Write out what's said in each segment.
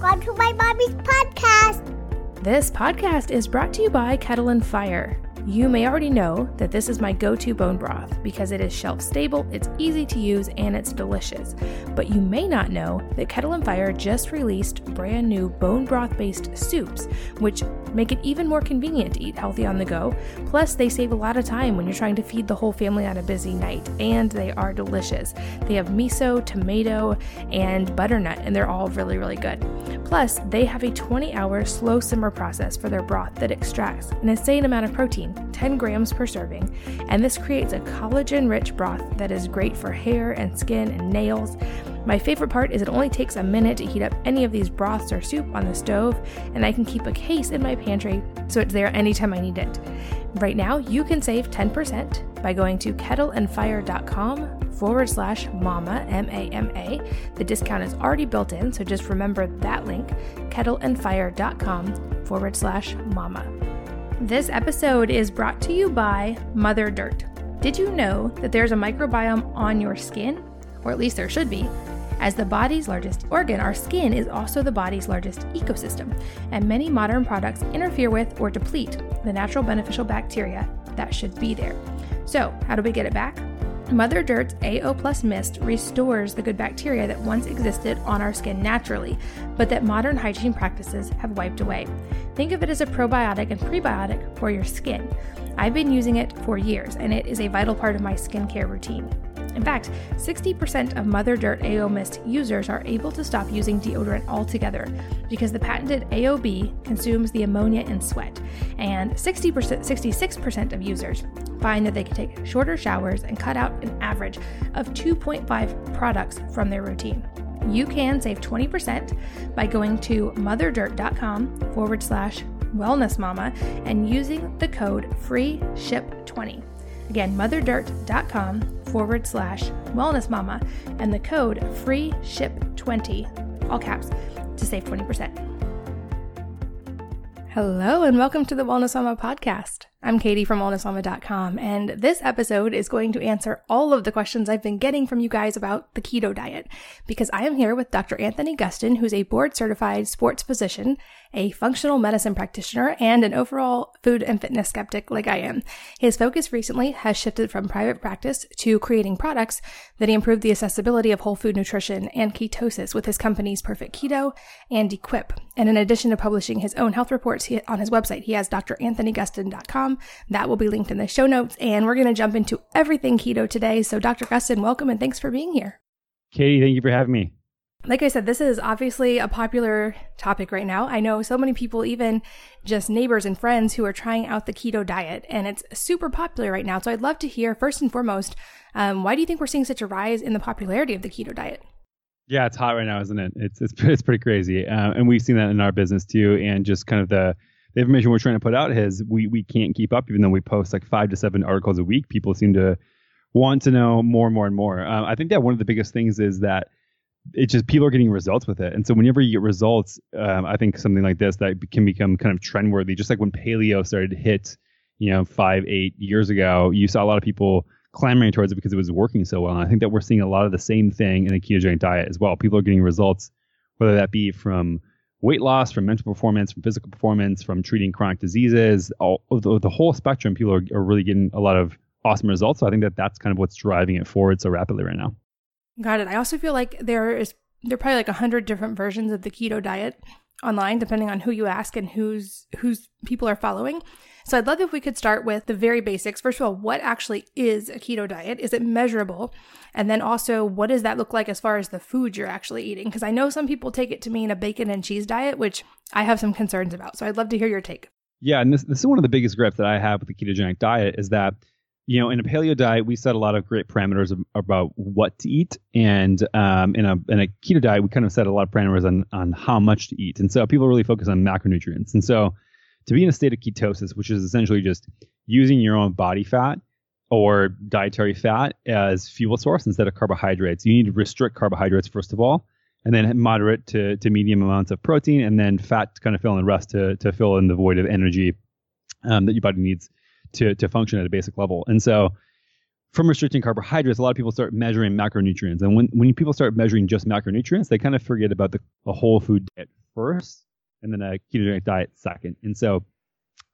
Welcome to my mommy's podcast. This podcast is brought to you by Kettle and Fire. You may already know that this is my go to bone broth because it is shelf stable, it's easy to use, and it's delicious. But you may not know that Kettle and Fire just released brand new bone broth based soups, which make it even more convenient to eat healthy on the go. Plus, they save a lot of time when you're trying to feed the whole family on a busy night, and they are delicious. They have miso, tomato, and butternut, and they're all really, really good. Plus, they have a 20 hour slow simmer process for their broth that extracts an insane amount of protein 10 grams per serving, and this creates a collagen rich broth that is great for hair and skin and nails. My favorite part is it only takes a minute to heat up any of these broths or soup on the stove, and I can keep a case in my pantry so it's there anytime I need it. Right now, you can save 10% by going to kettleandfire.com forward slash mama, M A M A. The discount is already built in, so just remember that link, kettleandfire.com forward slash mama. This episode is brought to you by Mother Dirt. Did you know that there's a microbiome on your skin? Or at least there should be. As the body's largest organ, our skin is also the body's largest ecosystem, and many modern products interfere with or deplete the natural beneficial bacteria that should be there. So, how do we get it back? Mother Dirt's AO Plus Mist restores the good bacteria that once existed on our skin naturally, but that modern hygiene practices have wiped away. Think of it as a probiotic and prebiotic for your skin. I've been using it for years, and it is a vital part of my skincare routine. In fact, 60% of Mother Dirt AO Mist users are able to stop using deodorant altogether because the patented AOB consumes the ammonia in sweat, and 60%, 66% of users find that they can take shorter showers and cut out an average of 2.5 products from their routine. You can save 20% by going to motherdirt.com forward slash wellness mama and using the code free ship 20 Again, motherdirt.com forward slash wellness mama and the code free ship 20 all caps, to save 20%. Hello, and welcome to the Wellness Mama podcast. I'm Katie from wellnessmama.com, and this episode is going to answer all of the questions I've been getting from you guys about the keto diet because I am here with Dr. Anthony Gustin, who's a board certified sports physician, a functional medicine practitioner, and an overall food and fitness skeptic like I am. His focus recently has shifted from private practice to creating products that improve the accessibility of whole food nutrition and ketosis with his companies Perfect Keto and Equip. And in addition to publishing his own health reports on his website, he has dranthonygustin.com that will be linked in the show notes. And we're going to jump into everything keto today. So, Dr. Gustin, welcome and thanks for being here. Katie, thank you for having me. Like I said, this is obviously a popular topic right now. I know so many people, even just neighbors and friends, who are trying out the keto diet, and it's super popular right now. So I'd love to hear, first and foremost, um, why do you think we're seeing such a rise in the popularity of the keto diet? Yeah, it's hot right now, isn't it? It's it's it's pretty crazy, uh, and we've seen that in our business too, and just kind of the the information we're trying to put out is we we can't keep up even though we post like five to seven articles a week people seem to want to know more and more and more. Um, i think that one of the biggest things is that it's just people are getting results with it. And so whenever you get results um, i think something like this that can become kind of trend worthy just like when paleo started to hit you know five eight years ago you saw a lot of people clamoring towards it because it was working so well. And i think that we're seeing a lot of the same thing in the ketogenic diet as well. People are getting results whether that be from weight loss, from mental performance, from physical performance, from treating chronic diseases, all the, the whole spectrum. People are, are really getting a lot of awesome results. So I think that that's kind of what's driving it forward so rapidly right now. Got it. I also feel like there is there are probably like a hundred different versions of the keto diet online, depending on who you ask and who's who's people are following. So I'd love if we could start with the very basics. First of all, what actually is a keto diet? Is it measurable? And then also, what does that look like as far as the food you're actually eating? Because I know some people take it to mean a bacon and cheese diet, which I have some concerns about. So I'd love to hear your take. Yeah, and this, this is one of the biggest grips that I have with the ketogenic diet is that you know, in a paleo diet, we set a lot of great parameters of, about what to eat, and um, in a in a keto diet, we kind of set a lot of parameters on on how much to eat. And so people really focus on macronutrients. And so to be in a state of ketosis, which is essentially just using your own body fat or dietary fat as fuel source instead of carbohydrates, you need to restrict carbohydrates first of all, and then moderate to to medium amounts of protein, and then fat to kind of fill in the rest to to fill in the void of energy um, that your body needs to to function at a basic level. And so from restricting carbohydrates, a lot of people start measuring macronutrients. And when, when people start measuring just macronutrients, they kind of forget about the, the whole food diet first, and then a ketogenic diet second. And so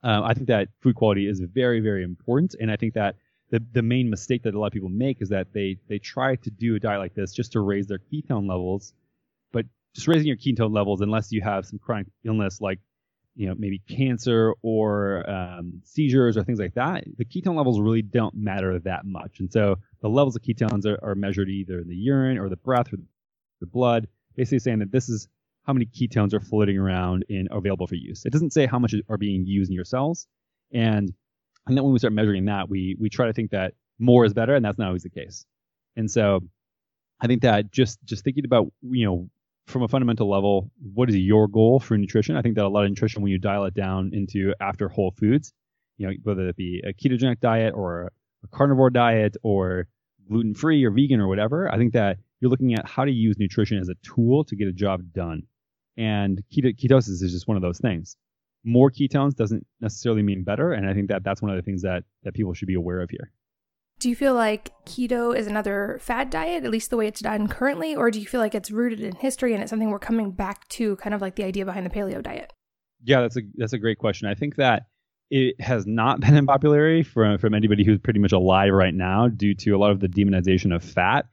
um, I think that food quality is very, very important. And I think that the, the main mistake that a lot of people make is that they, they try to do a diet like this just to raise their ketone levels. But just raising your ketone levels, unless you have some chronic illness like, you know, maybe cancer or um, seizures or things like that, the ketone levels really don't matter that much. And so the levels of ketones are, are measured either in the urine or the breath or the blood, basically saying that this is how many ketones are floating around and available for use. It doesn't say how much are being used in your cells. And and then when we start measuring that, we we try to think that more is better, and that's not always the case. And so I think that just just thinking about you know from a fundamental level, what is your goal for nutrition? I think that a lot of nutrition, when you dial it down into after whole foods, you know, whether it be a ketogenic diet or a carnivore diet or gluten free or vegan or whatever, I think that you're looking at how to use nutrition as a tool to get a job done. And keto- ketosis is just one of those things. More ketones doesn't necessarily mean better, and I think that that's one of the things that that people should be aware of here. Do you feel like keto is another fad diet, at least the way it's done currently, or do you feel like it's rooted in history and it's something we're coming back to, kind of like the idea behind the paleo diet? Yeah, that's a that's a great question. I think that it has not been in popularity from from anybody who's pretty much alive right now due to a lot of the demonization of fat,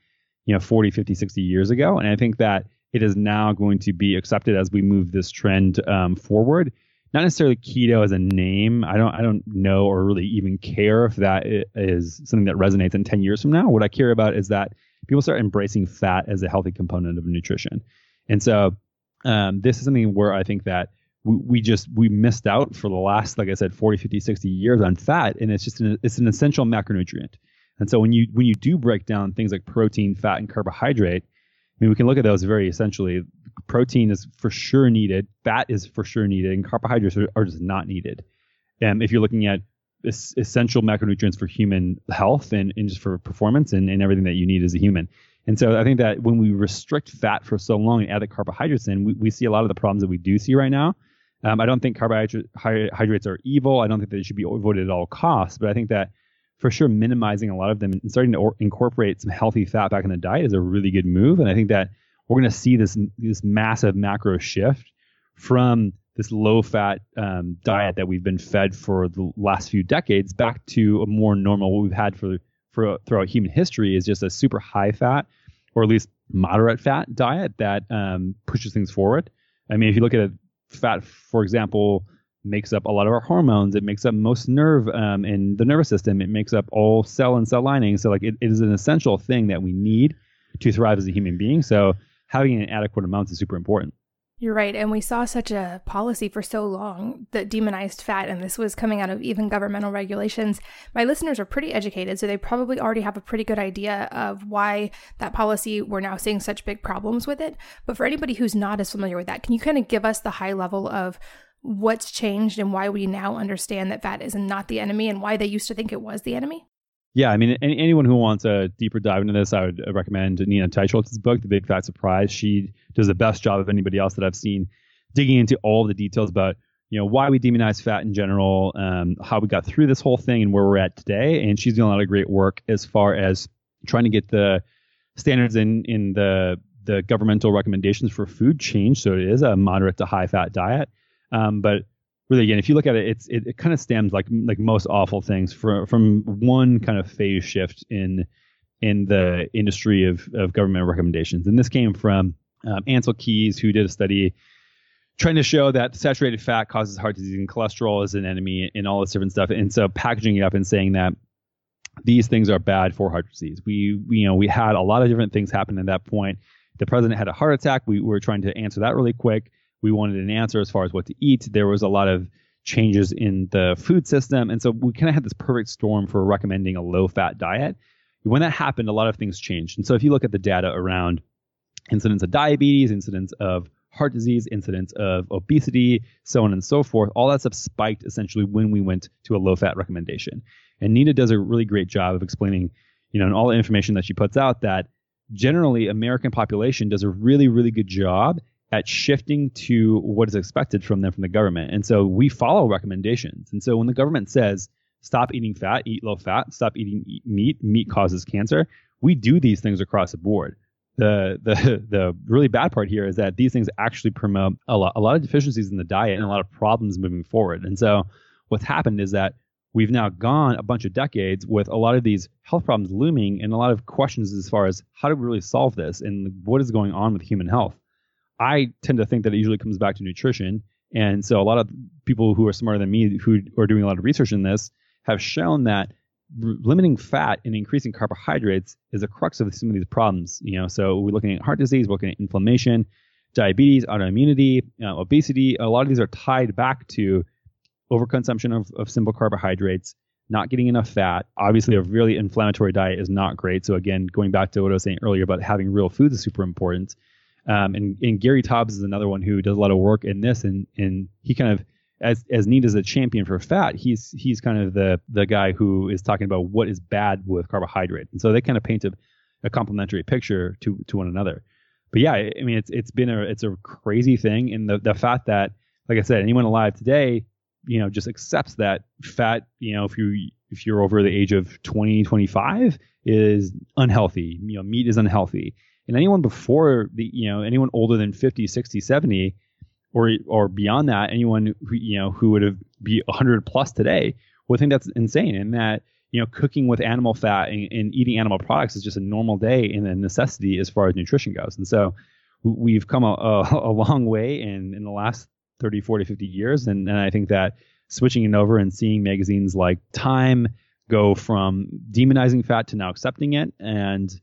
you know, 40, 50, 60 years ago. And I think that it is now going to be accepted as we move this trend um, forward. Not necessarily keto as a name. I don't I don't know or really even care if that is something that resonates in 10 years from now. What I care about is that people start embracing fat as a healthy component of nutrition. And so um, this is something where I think that we, we just we missed out for the last like I said 40, 50, 60 years on fat and it's just an, it's an essential macronutrient. And so when you when you do break down things like protein, fat and carbohydrate, mean, we can look at those very essentially. Protein is for sure needed, fat is for sure needed, and carbohydrates are, are just not needed. And if you're looking at es- essential macronutrients for human health and, and just for performance and, and everything that you need as a human. And so I think that when we restrict fat for so long and add the carbohydrates in, we, we see a lot of the problems that we do see right now. Um, I don't think carbohydrates are evil. I don't think they should be avoided at all costs. But I think that for sure minimizing a lot of them and starting to or- incorporate some healthy fat back in the diet is a really good move. And I think that we're going to see this this massive macro shift from this low fat um, diet that we've been fed for the last few decades back to a more normal what we've had for for throughout human history is just a super high fat or at least moderate fat diet that um, pushes things forward. I mean, if you look at a fat, for example, makes up a lot of our hormones. It makes up most nerve um, in the nervous system. It makes up all cell and cell lining. So like it, it is an essential thing that we need to thrive as a human being. So having an adequate amount is super important. You're right. And we saw such a policy for so long that demonized fat, and this was coming out of even governmental regulations. My listeners are pretty educated, so they probably already have a pretty good idea of why that policy, we're now seeing such big problems with it. But for anybody who's not as familiar with that, can you kind of give us the high level of what's changed and why we now understand that fat is not the enemy and why they used to think it was the enemy? Yeah, I mean, any, anyone who wants a deeper dive into this, I would recommend Nina Teicholz's book, The Big Fat Surprise. She does the best job of anybody else that I've seen digging into all the details about you know why we demonize fat in general, um, how we got through this whole thing, and where we're at today. And she's doing a lot of great work as far as trying to get the standards in in the the governmental recommendations for food change, so it is a moderate to high fat diet. Um, but really, again, if you look at it, it's it, it kind of stems like like most awful things from from one kind of phase shift in in the industry of of government recommendations, and this came from um, Ancel Keys, who did a study trying to show that saturated fat causes heart disease and cholesterol is an enemy and all this different stuff, and so packaging it up and saying that these things are bad for heart disease. We, we you know we had a lot of different things happen at that point. The president had a heart attack. We were trying to answer that really quick we wanted an answer as far as what to eat. There was a lot of changes in the food system. And so we kind of had this perfect storm for recommending a low fat diet. When that happened, a lot of things changed. And so if you look at the data around incidence of diabetes, incidence of heart disease, incidence of obesity, so on and so forth, all that stuff spiked essentially when we went to a low fat recommendation. And Nina does a really great job of explaining, you know, and all the information that she puts out that generally American population does a really, really good job at shifting to what is expected from them from the government. And so we follow recommendations. And so when the government says stop eating fat, eat low fat, stop eating meat, meat causes cancer, we do these things across the board. the the the really bad part here is that these things actually promote a lot a lot of deficiencies in the diet and a lot of problems moving forward. And so what's happened is that we've now gone a bunch of decades with a lot of these health problems looming and a lot of questions as far as how do we really solve this and what is going on with human health. I tend to think that it usually comes back to nutrition. And so a lot of people who are smarter than me who are doing a lot of research in this have shown that limiting fat and increasing carbohydrates is a crux of some of these problems. You know, so we're looking at heart disease, we're looking at inflammation, diabetes, autoimmunity, uh, obesity. A lot of these are tied back to overconsumption of, of simple carbohydrates, not getting enough fat. Obviously, a really inflammatory diet is not great. So again, going back to what I was saying earlier about having real foods is super important. Um, and, and Gary Taubes is another one who does a lot of work in this, and and he kind of as as Nina is a champion for fat, he's he's kind of the the guy who is talking about what is bad with carbohydrate, and so they kind of paint a, a complementary picture to to one another. But yeah, I mean it's it's been a it's a crazy thing, and the the fact that like I said, anyone alive today, you know, just accepts that fat, you know, if you if you're over the age of 20, 25 is unhealthy. You know, meat is unhealthy. And anyone before the, you know, anyone older than 50, 60, 70 or or beyond that, anyone who you know who would have be 100 plus today would think that's insane, and that you know cooking with animal fat and, and eating animal products is just a normal day and a necessity as far as nutrition goes. And so we've come a, a, a long way in in the last 30, 40, 50 years, and, and I think that switching it over and seeing magazines like Time go from demonizing fat to now accepting it and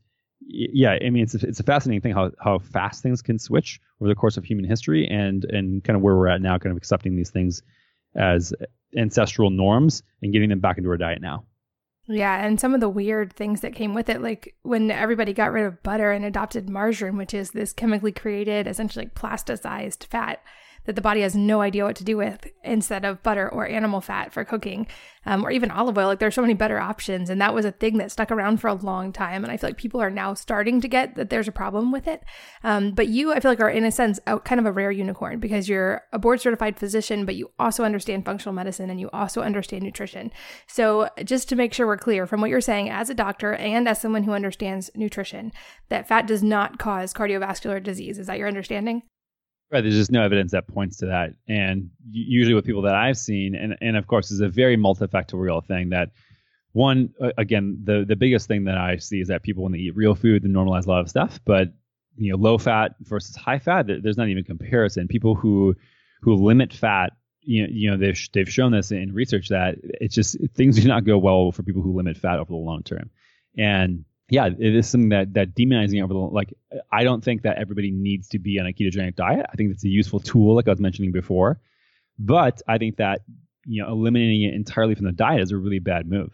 yeah, I mean, it's a, it's a fascinating thing how, how fast things can switch over the course of human history and, and kind of where we're at now, kind of accepting these things as ancestral norms and getting them back into our diet now. Yeah, and some of the weird things that came with it, like when everybody got rid of butter and adopted margarine, which is this chemically created, essentially like plasticized fat that the body has no idea what to do with instead of butter or animal fat for cooking um, or even olive oil. Like there's so many better options. And that was a thing that stuck around for a long time. And I feel like people are now starting to get that there's a problem with it. Um, but you, I feel like, are in a sense out kind of a rare unicorn because you're a board certified physician, but you also understand functional medicine and you also understand nutrition. So just to make sure we're clear from what you're saying as a doctor and as someone who understands nutrition, that fat does not cause cardiovascular disease. Is that your understanding? Right. There's just no evidence that points to that. And usually with people that I've seen, and, and of course, is a very multifactorial thing that one, again, the, the biggest thing that I see is that people, when they eat real food, they normalize a lot of stuff. But, you know, low fat versus high fat, there's not even comparison. People who, who limit fat, you know, you know they've, they've shown this in research that it's just things do not go well for people who limit fat over the long term. And yeah, it is something that that demonizing over the like I don't think that everybody needs to be on a ketogenic diet. I think it's a useful tool, like I was mentioning before, but I think that you know eliminating it entirely from the diet is a really bad move.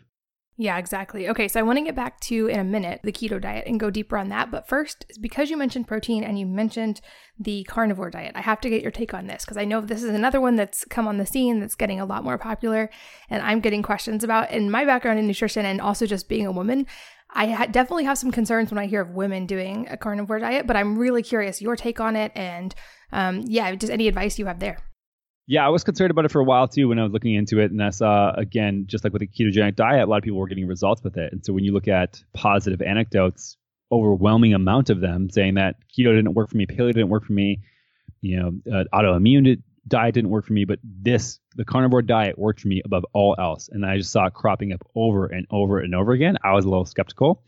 Yeah, exactly. Okay, so I want to get back to in a minute the keto diet and go deeper on that. But first, because you mentioned protein and you mentioned the carnivore diet, I have to get your take on this because I know this is another one that's come on the scene that's getting a lot more popular and I'm getting questions about. In my background in nutrition and also just being a woman, I ha- definitely have some concerns when I hear of women doing a carnivore diet, but I'm really curious your take on it and um, yeah, just any advice you have there. Yeah, I was concerned about it for a while too when I was looking into it, and I saw again, just like with the ketogenic diet, a lot of people were getting results with it. And so when you look at positive anecdotes, overwhelming amount of them saying that keto didn't work for me, paleo didn't work for me, you know, uh, autoimmune diet didn't work for me, but this, the carnivore diet worked for me above all else. And I just saw it cropping up over and over and over again. I was a little skeptical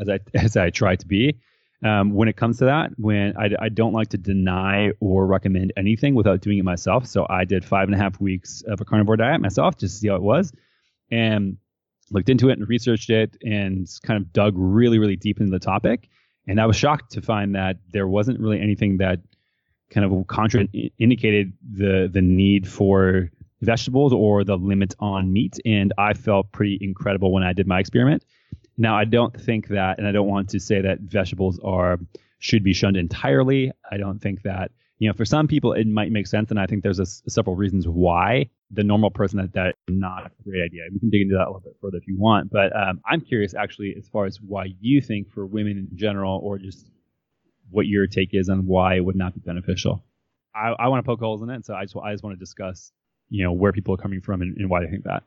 as I, as I tried to be. Um, when it comes to that, when I, I don't like to deny or recommend anything without doing it myself. So I did five and a half weeks of a carnivore diet myself just to see how it was and looked into it and researched it and kind of dug really, really deep into the topic. And I was shocked to find that there wasn't really anything that kind of contra indicated the the need for vegetables or the limit on meat, and I felt pretty incredible when I did my experiment. Now, I don't think that, and I don't want to say that vegetables are should be shunned entirely. I don't think that you know for some people it might make sense, and I think there's a, several reasons why the normal person that that not a great idea. We can dig into that a little bit further if you want, but um, I'm curious actually as far as why you think for women in general, or just what your take is on why it would not be beneficial. I, I want to poke holes in it, so I just I just want to discuss you know where people are coming from and, and why they think that.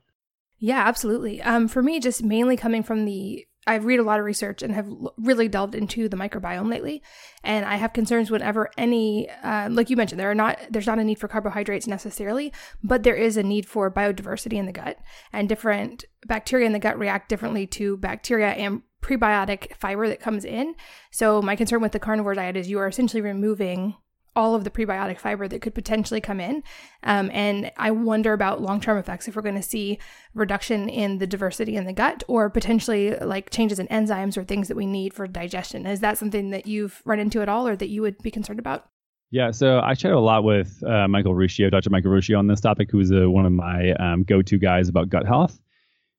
Yeah, absolutely. Um, for me, just mainly coming from the I read a lot of research and have really delved into the microbiome lately, and I have concerns whenever any, uh, like you mentioned, there are not there's not a need for carbohydrates necessarily, but there is a need for biodiversity in the gut, and different bacteria in the gut react differently to bacteria and prebiotic fiber that comes in. So my concern with the carnivore diet is you are essentially removing all of the prebiotic fiber that could potentially come in. Um, and I wonder about long term effects if we're going to see reduction in the diversity in the gut or potentially like changes in enzymes or things that we need for digestion. Is that something that you've run into at all or that you would be concerned about? Yeah, so I chatted a lot with uh, Michael Ruscio, Dr. Michael Ruscio, on this topic, who's uh, one of my um, go-to guys about gut health.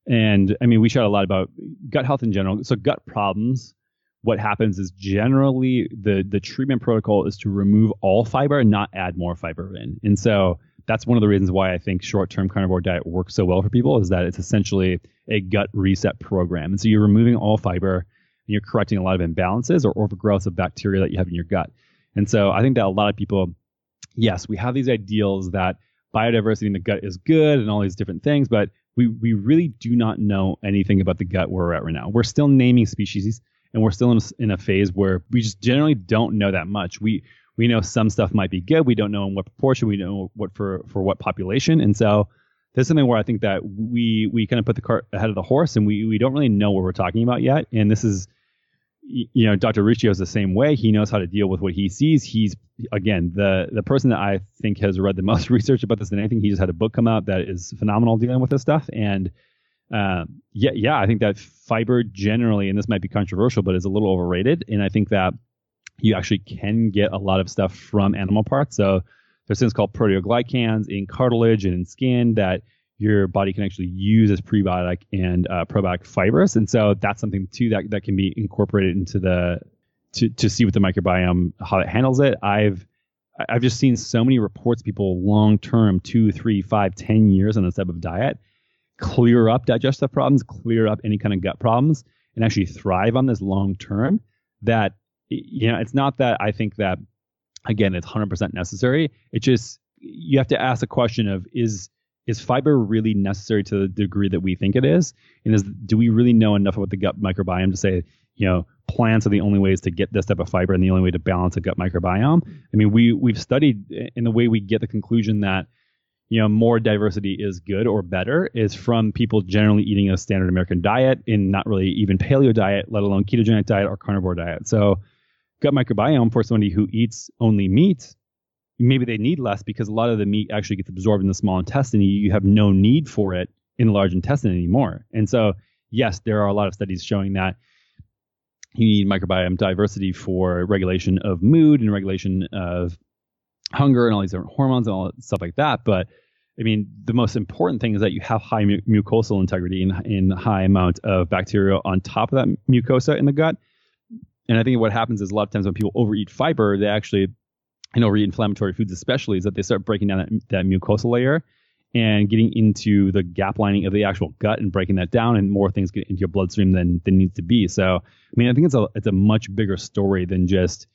And I mean, we chat a lot about gut health in general. So gut problems what happens is generally the the treatment protocol is to remove all fiber and not add more fiber in. And so that's one of the reasons why I think short-term carnivore diet works so well for people is that it's essentially a gut reset program. And so you're removing all fiber and you're correcting a lot of imbalances or overgrowth of bacteria that you have in your gut. And so I think that a lot of people, yes, we have these ideals that biodiversity in the gut is good and all these different things, but we we really do not know anything about the gut where we're at right now. We're still naming species and we're still in a, in a phase where we just generally don't know that much. We we know some stuff might be good. We don't know in what proportion. We know what for for what population. And so there's something where I think that we we kind of put the cart ahead of the horse, and we we don't really know what we're talking about yet. And this is, you know, Dr. Ruscio is the same way. He knows how to deal with what he sees. He's again the the person that I think has read the most research about this than anything. He just had a book come out that is phenomenal dealing with this stuff, and uh, yeah, yeah, I think that fiber generally, and this might be controversial, but is a little overrated. And I think that you actually can get a lot of stuff from animal parts. So there's things called proteoglycans in cartilage and in skin that your body can actually use as prebiotic and uh, probiotic fibers. And so that's something too that, that can be incorporated into the to, to see what the microbiome how it handles it. I've I've just seen so many reports people long term, two, three, five, ten years on this type of diet clear up digestive problems, clear up any kind of gut problems, and actually thrive on this long term. That you know, it's not that I think that again it's 100% necessary. It just you have to ask the question of is is fiber really necessary to the degree that we think it is, and is do we really know enough about the gut microbiome to say you know plants are the only ways to get this type of fiber and the only way to balance a gut microbiome? I mean, we we've studied eh, in the way we get the conclusion that you know, more diversity is good or better is from people generally eating a standard American diet in not really even paleo diet, let alone ketogenic diet or carnivore diet. So gut microbiome for somebody who eats only meat, maybe they need less because a lot of the meat actually gets absorbed in the small intestine. You have no need for it in the large intestine anymore. And so, yes, there are a lot of studies showing that you need microbiome diversity for regulation of mood and regulation of hunger and all these different hormones and all that stuff like that. But I mean, the most important thing is that you have high mu- mucosal integrity and in high amount of bacteria on top of that mucosa in the gut. And I think what happens is a lot of times when people overeat fiber, they actually, and overeat inflammatory foods especially, is that they start breaking down that, that mucosal layer and getting into the gap lining of the actual gut and breaking that down, and more things get into your bloodstream than than needs to be. So, I mean, I think it's a it's a much bigger story than just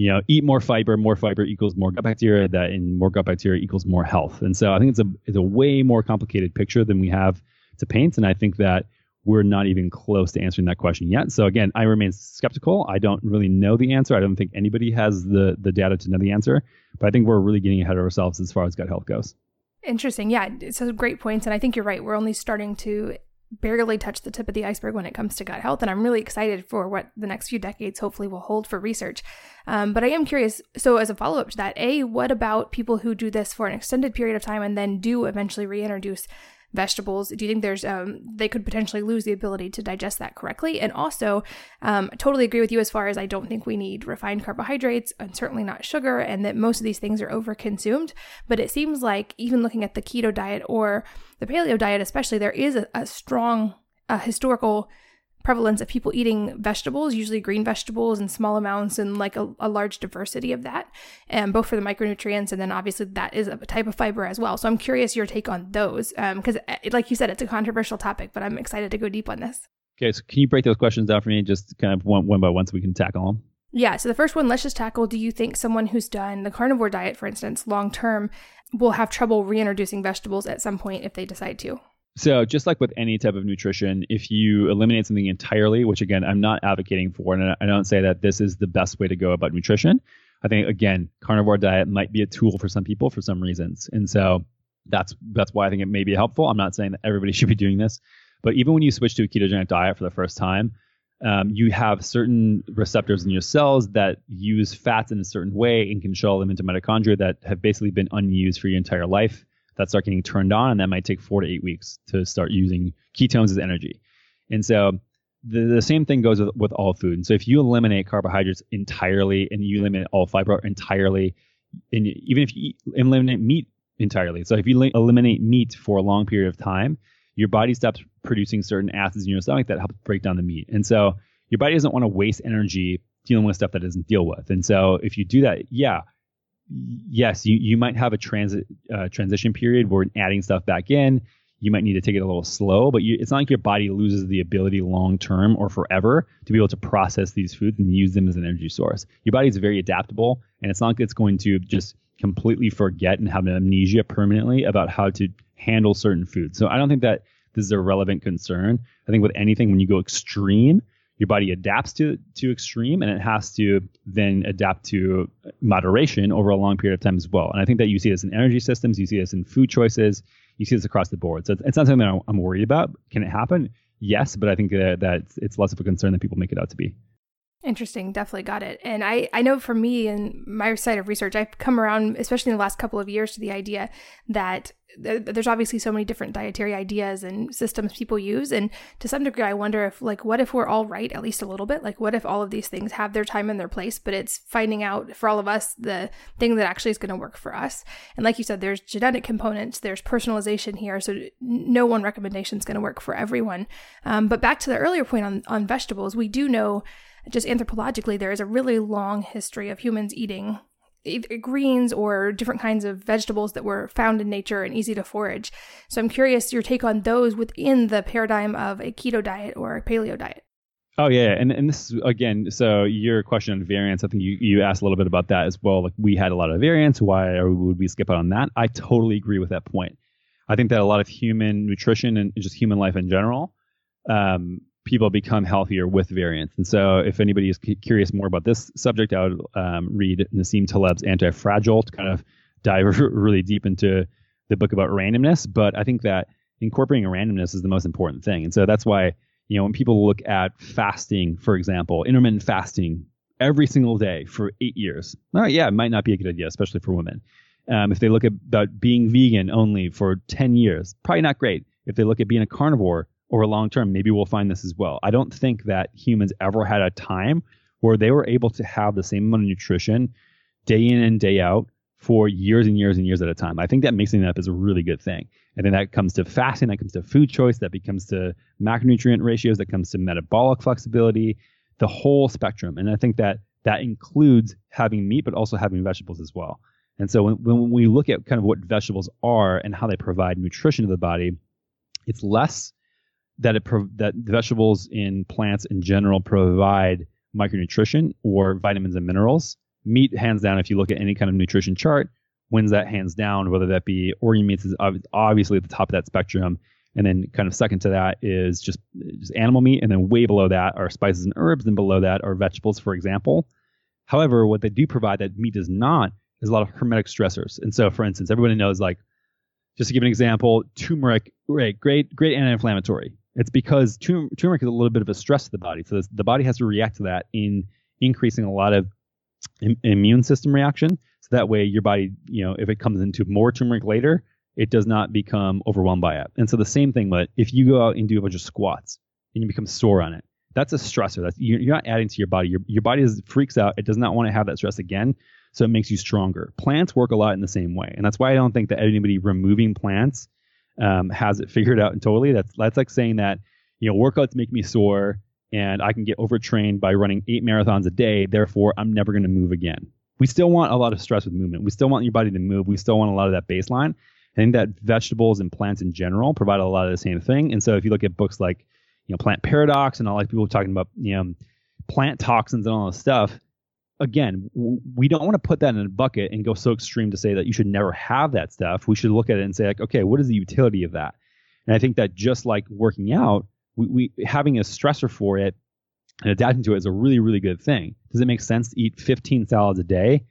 you know, eat more fiber, more fiber equals more gut bacteria, that and more gut bacteria equals more health. And so I think it's a it's a way more complicated picture than we have to paint. And I think that we're not even close to answering that question yet. So again, I remain skeptical. I don't really know the answer. I don't think anybody has the the data to know the answer. But I think we're really getting ahead of ourselves as far as gut health goes. Interesting. Yeah, it's a great points, and I think you're right. We're only starting to barely touch the tip of the iceberg when it comes to gut health. And I'm really excited for what the next few decades hopefully will hold for research. Um, but I am curious. So, as a follow up to that, A, what about people who do this for an extended period of time and then do eventually reintroduce vegetables? Do you think there's um, they could potentially lose the ability to digest that correctly? And also, um, totally agree with you as far as I don't think we need refined carbohydrates and certainly not sugar, and that most of these things are overconsumed. But it seems like even looking at the keto diet or the paleo diet, especially, there is a, a strong uh, historical prevalence of people eating vegetables, usually green vegetables in small amounts and like a, a, large diversity of that, and both for the micronutrients and then obviously that is a type of fiber as well. So I'm curious your take on those because, um, like you said, it's a controversial topic, but I'm excited to go deep on this. Okay, so can you break those questions down for me, just kind of one, one by one, so we can tackle them? Yeah, so the first one, let's just tackle do you think someone who's done the carnivore diet, for instance, long term, will have trouble reintroducing vegetables at some point if they decide to? So just like with any type of nutrition, if you eliminate something entirely, which again I'm not advocating for, and I don't say that this is the best way to go about nutrition. I think again, carnivore diet might be a tool for some people for some reasons, and so that's that's why I think it may be helpful. I'm not saying that everybody should be doing this, but even when you switch to a ketogenic diet for the first time, um, you have certain receptors in your cells that use fats in a certain way and can control them into mitochondria that have basically been unused for your entire life. That start getting turned on, and that might take four to eight weeks to start using ketones as energy. And so the, the same thing goes with, with all food. And so if you eliminate carbohydrates entirely and you eliminate all fiber entirely, and even if you eliminate meat entirely, so if you eliminate meat for a long period of time, your body stops producing certain acids in your stomach that help break down the meat. And so your body doesn't want to waste energy dealing with stuff that doesn't deal with. And so if you do that, yeah, yes, you, you might have a transit uh, transition period where adding stuff back in, you might need to take it a little slow, but you, it's not like your body loses the ability long term or forever to be able to process these foods and use them as an energy source. Your body is very adaptable, and it's not like it's going to just completely forget and have an amnesia permanently about how to handle certain foods. So I don't think that this is a relevant concern. I think with anything, when you go extreme, your body adapts to to extreme, and it has to then adapt to moderation over a long period of time as well. And I think that you see this in energy systems, you see this in food choices, you see this across the board. So it's, not something that I'm worried about. Can it happen? Yes, but I think that, that it's less of a concern than people make it out to be. Interesting, definitely got it. And I, I know for me and my side of research, I've come around, especially in the last couple of years, to the idea that th- there's obviously so many different dietary ideas and systems people use. And to some degree, I wonder if, like, what if we're all right, at least a little bit? Like, what if all of these things have their time and their place, but it's finding out for all of us the thing that actually is going to work for us? And like you said, there's genetic components, there's personalization here. So no one recommendation is going to work for everyone. Um, but back to the earlier point on, on vegetables, we do know just anthropologically, there is a really long history of humans eating greens or different kinds of vegetables that were found in nature and easy to forage. So I'm curious your take on those within the paradigm of a keto diet or a paleo diet. Oh yeah, and and this is again, so your question on variance, I think you, you asked a little bit about that as well. Like we had a lot of variance. Why would we skip out on that? I totally agree with that point. I think that a lot of human nutrition and just human life in general um, people become healthier with variance. And so, if anybody is curious more about this subject, I would um, read Nassim Taleb's Anti-Fragile to kind of dive really deep into the book about randomness. But I think that incorporating randomness is the most important thing. And so that's why you know when people look at fasting, for example, intermittent fasting every single day for eight years, all right, yeah, it might not be a good idea, especially for women. Um, if they look at about being vegan only for 10 years, probably not great. If they look at being a carnivore over long term, maybe we'll find this as well. I don't think that humans ever had a time where they were able to have the same amount of nutrition day in and day out for years and years and years at a time. I think that mixing it up is a really good thing. And then that comes to fasting, that comes to food choice, that becomes to macronutrient ratios, that comes to metabolic flexibility, the whole spectrum. And I think that that includes having meat, but also having vegetables as well. And so when, when we look at kind of what vegetables are and how they provide nutrition to the body, it's less that it that vegetables in plants in general provide micronutrition or vitamins and minerals. Meat, hands down, if you look at any kind of nutrition chart, wins that hands down. Whether that be organ meats is obviously at the top of that spectrum, and then kind of second to that is just just animal meat, and then way below that are spices and herbs, and below that are vegetables, for example. However, what they do provide that meat does not is a lot of hormetic stressors. And so, for instance, everybody knows like just to give an example, turmeric, right, great, great anti-inflammatory. It's because turmeric is a little bit of a stress to the body. So this, the body has to react to that in increasing a lot of Im- immune system reaction. So that way your body, you know, if it comes into more turmeric later, it does not become overwhelmed by it. And so the same thing, but if you go out and do a bunch of squats and you become sore on it, that's a stressor. That's you're, you're not adding to your body. Your your body is, freaks out. It does not want to have that stress again. So it makes you stronger. Plants work a lot in the same way, and that's why I don't think that anybody removing plants um, has it figured out and totally. That's that's like saying that you know workouts make me sore and I can get overtrained by running eight marathons a day. Therefore, I'm never going to move again. We still want a lot of stress with movement. We still want your body to move. We still want a lot of that baseline. I think that vegetables and plants in general provide a lot of the same thing. And so if you look at books like you know Plant Paradox and all like people talking about you know plant toxins and all this stuff, again, we don't want to put that in a bucket and go so extreme to say that you should never have that stuff. We should look at it and say, like, okay, what is the utility of that? And I think that just like working out, we, we having a stressor for it and adapting to it is a really, really good thing. Does it make sense to eat 15 salads a day?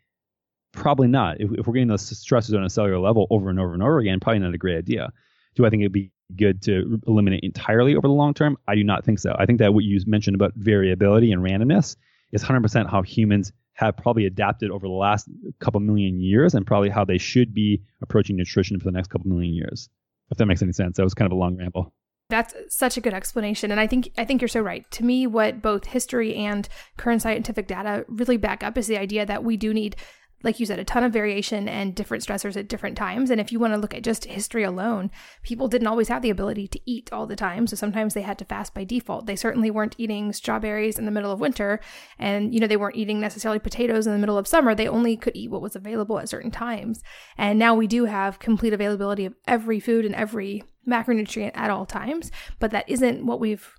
Probably not. If, if we're getting those stresses on a cellular level over and over and over again, probably not a great idea. Do I think it'd be good to eliminate entirely over the long term? I do not think so. I think that what you mentioned about variability and randomness is 100% how humans have probably adapted over the last couple million years and probably how they should be approaching nutrition for the next couple million years. If that makes any sense. That was kind of a long ramble. That's such a good explanation and I think I think you're so right. To me what both history and current scientific data really back up is the idea that we do need like you said, a ton of variation and different stressors at different times. And if you want to look at just history alone, people didn't always have the ability to eat all the time. So sometimes they had to fast by default. They certainly weren't eating strawberries in the middle of winter. And, you know, they weren't eating necessarily potatoes in the middle of summer. They only could eat what was available at certain times. And now we do have complete availability of every food and every macronutrient at all times. But that isn't what we've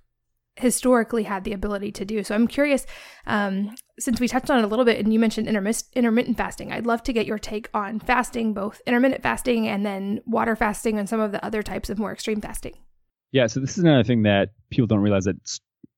historically had the ability to do. So I'm curious, um, since we touched on it a little bit and you mentioned intermitt- intermittent fasting, I'd love to get your take on fasting, both intermittent fasting and then water fasting and some of the other types of more extreme fasting. Yeah, so this is another thing that people don't realize that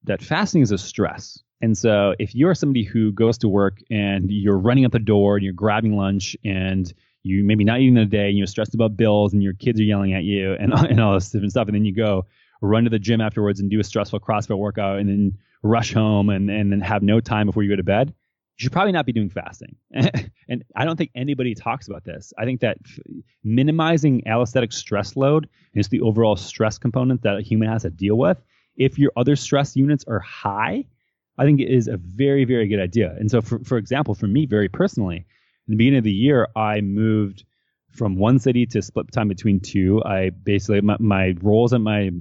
that fasting is a stress. And so if you're somebody who goes to work and you're running out the door and you're grabbing lunch and you maybe not eating in a day and you're stressed about bills and your kids are yelling at you and, and all this different stuff, and then you go run to the gym afterwards and do a stressful CrossFit workout and then rush home and, and then have no time before you go to bed, you should probably not be doing fasting. and I don't think anybody talks about this. I think that minimizing allostatic stress load is the overall stress component that a human has to deal with. If your other stress units are high, I think it is a very, very good idea. And so, for, for example, for me, very personally, in the beginning of the year, I moved from one city to split time between two. I basically, my, my roles at my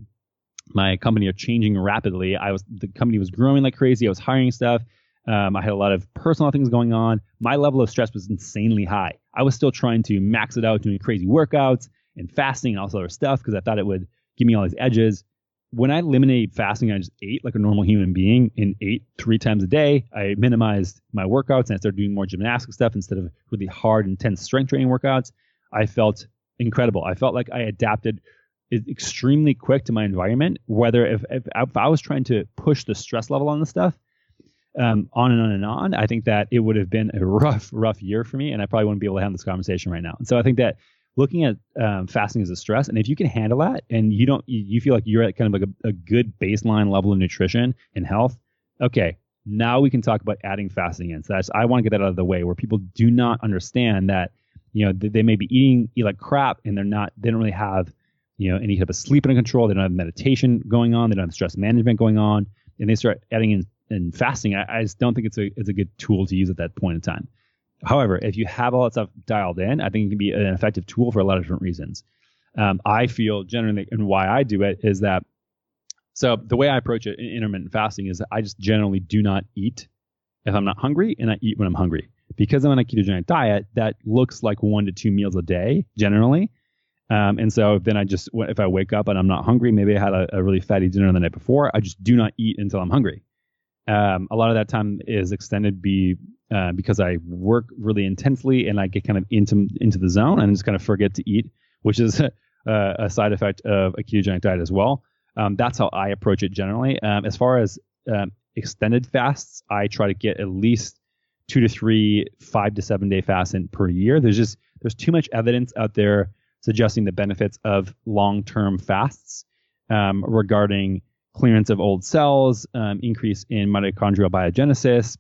my company are changing rapidly. I was the company was growing like crazy. I was hiring stuff. Um, I had a lot of personal things going on. My level of stress was insanely high. I was still trying to max it out, doing crazy workouts and fasting and all this other stuff because I thought it would give me all these edges. When I eliminated fasting, I just ate like a normal human being and ate three times a day. I minimized my workouts and I started doing more gymnastic stuff instead of really hard, intense strength training workouts. I felt incredible. I felt like I adapted extremely quick to my environment. Whether if, if, if I was trying to push the stress level on the stuff um, on and on and on, I think that it would have been a rough, rough year for me, and I probably wouldn't be able to have this conversation right now. And so I think that looking at um, fasting as a stress, and if you can handle that, and you don't, you, you feel like you're at kind of like a, a good baseline level of nutrition and health, okay, now we can talk about adding fasting in. So that's, I want to get that out of the way, where people do not understand that you know they, they may be eating eat like crap, and they're not, they don't really have you know, any type of sleep under control. They don't have meditation going on. They don't have stress management going on, and they start adding in, in fasting. I, I just don't think it's a it's a good tool to use at that point in time. However, if you have all that stuff dialed in, I think it can be an effective tool for a lot of different reasons. Um, I feel generally, and why I do it is that. So the way I approach it in intermittent fasting is I just generally do not eat if I'm not hungry, and I eat when I'm hungry. Because I'm on a ketogenic diet, that looks like one to two meals a day generally. Um, and so then I just, if I wake up and I'm not hungry, maybe I had a, a really fatty dinner the night before, I just do not eat until I'm hungry. Um, a lot of that time is extended be uh, because I work really intensely and I get kind of into into the zone and just kind of forget to eat, which is a, a side effect of a ketogenic diet as well. Um, that's how I approach it generally. Um, as far as um, extended fasts, I try to get at least two to three, five to seven day fasts in per year. There's just there's too much evidence out there suggesting the benefits of long-term fasts um, regarding clearance of old cells, um, increase in mitochondrial biogenesis,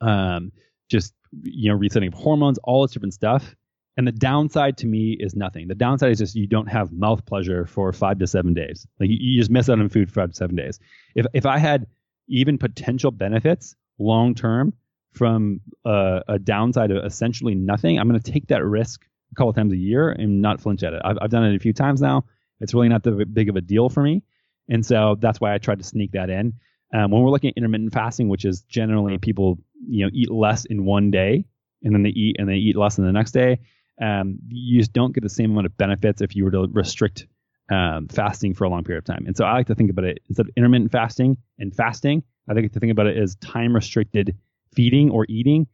um, just you know resetting of hormones, all this different stuff. And the downside to me is nothing. The downside is just you don't have mouth pleasure for five to seven days. Like you, you just miss out on food for five to seven days. If if I had even potential benefits long term from uh, a downside of essentially nothing, I'm going to take that risk a couple times a year and not flinch at it. I've, I've done it a few times now. It's really not the big of a deal for me. And so that's why I tried to sneak that in. Um, when we're looking at intermittent fasting, which is generally people, you know, eat less in one day and then they eat and they eat less in the next day, um, you just don't get the same amount of benefits if you were to restrict um, fasting for a long period of time. And so I like to think about it instead of intermittent fasting and fasting, I like to think about it as time restricted feeding or eating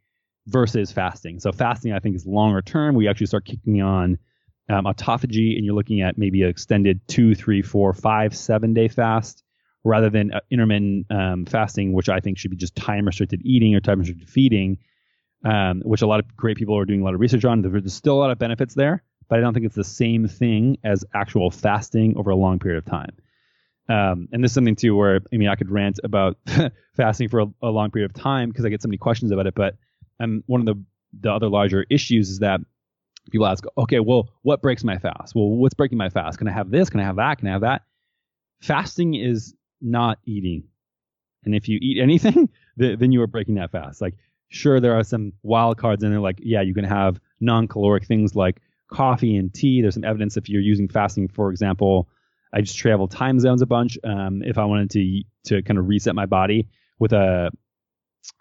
versus fasting. So fasting, I think, is longer term. We actually start kicking on um, autophagy and you're looking at maybe an extended two, three, four, five, seven day fast rather than uh, intermittent um, fasting, which I think should be just time restricted eating or time restricted feeding, um, which a lot of great people are doing a lot of research on. There's still a lot of benefits there, but I don't think it's the same thing as actual fasting over a long period of time. Um, and this is something too where I mean I could rant about fasting for a, a, long period of time because I get so many questions about it. But um, one of the the other larger issues is that people ask, okay, well, what breaks my fast? Well, what's breaking my fast? Can I have this? Can I have that? Can I have that? Fasting is not eating. And if you eat anything, then you are breaking that fast. Like, sure, there are some wild cards in there. Like, yeah, you can have non-caloric things like coffee and tea. There's some evidence if you're using fasting, for example. I just travel time zones a bunch. Um, if I wanted to to kind of reset my body with a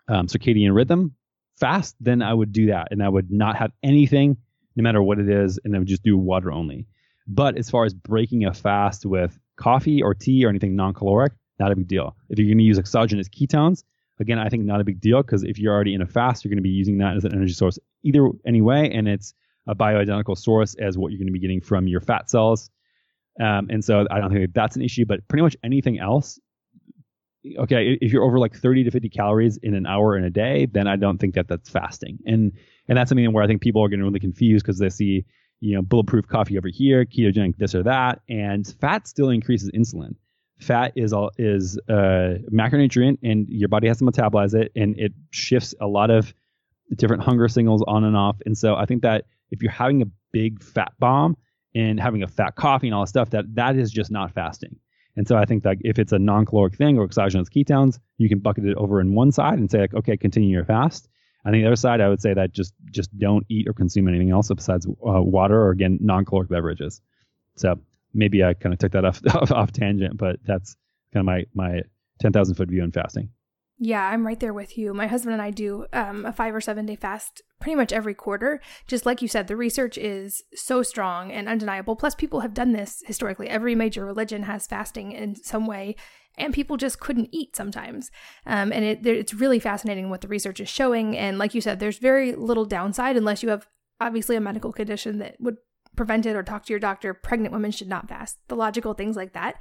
um, circadian rhythm fast, then I would do that, and I would not have anything, no matter what it is, and I would just do water only. But as far as breaking a fast with coffee or tea or anything non-caloric, not a big deal. If you're going to use exogenous ketones, again, I think not a big deal because if you're already in a fast, you're going to be using that as an energy source either anyway, and it's a bioidentical source as what you're going to be getting from your fat cells. Um, and so I don't think that's an issue, but pretty much anything else. Okay, if you're over like 30 to 50 calories in an hour in a day, then I don't think that that's fasting. And and that's something where I think people are getting really confused because they see you know, bulletproof coffee over here, ketogenic this or that, and fat still increases insulin. Fat is all is a macronutrient, and your body has to metabolize it, and it shifts a lot of different hunger signals on and off. And so I think that if you're having a big fat bomb and having a fat coffee and all this stuff, that that is just not fasting. And so I think that if it's a non-caloric thing or exogenous ketones, you can bucket it over in one side and say like, okay, continue your fast. On the other side, I would say that just just don't eat or consume anything else besides uh, water or again non-caloric beverages. So maybe I kind of took that off, off, off tangent, but that's kind of my my ten thousand foot view on fasting. Yeah, I'm right there with you. My husband and I do um, a five or seven day fast pretty much every quarter. Just like you said, the research is so strong and undeniable. Plus, people have done this historically. Every major religion has fasting in some way, and people just couldn't eat sometimes. Um, and it, it's really fascinating what the research is showing. And like you said, there's very little downside unless you have obviously a medical condition that would prevent it or talk to your doctor. Pregnant women should not fast. The logical things like that.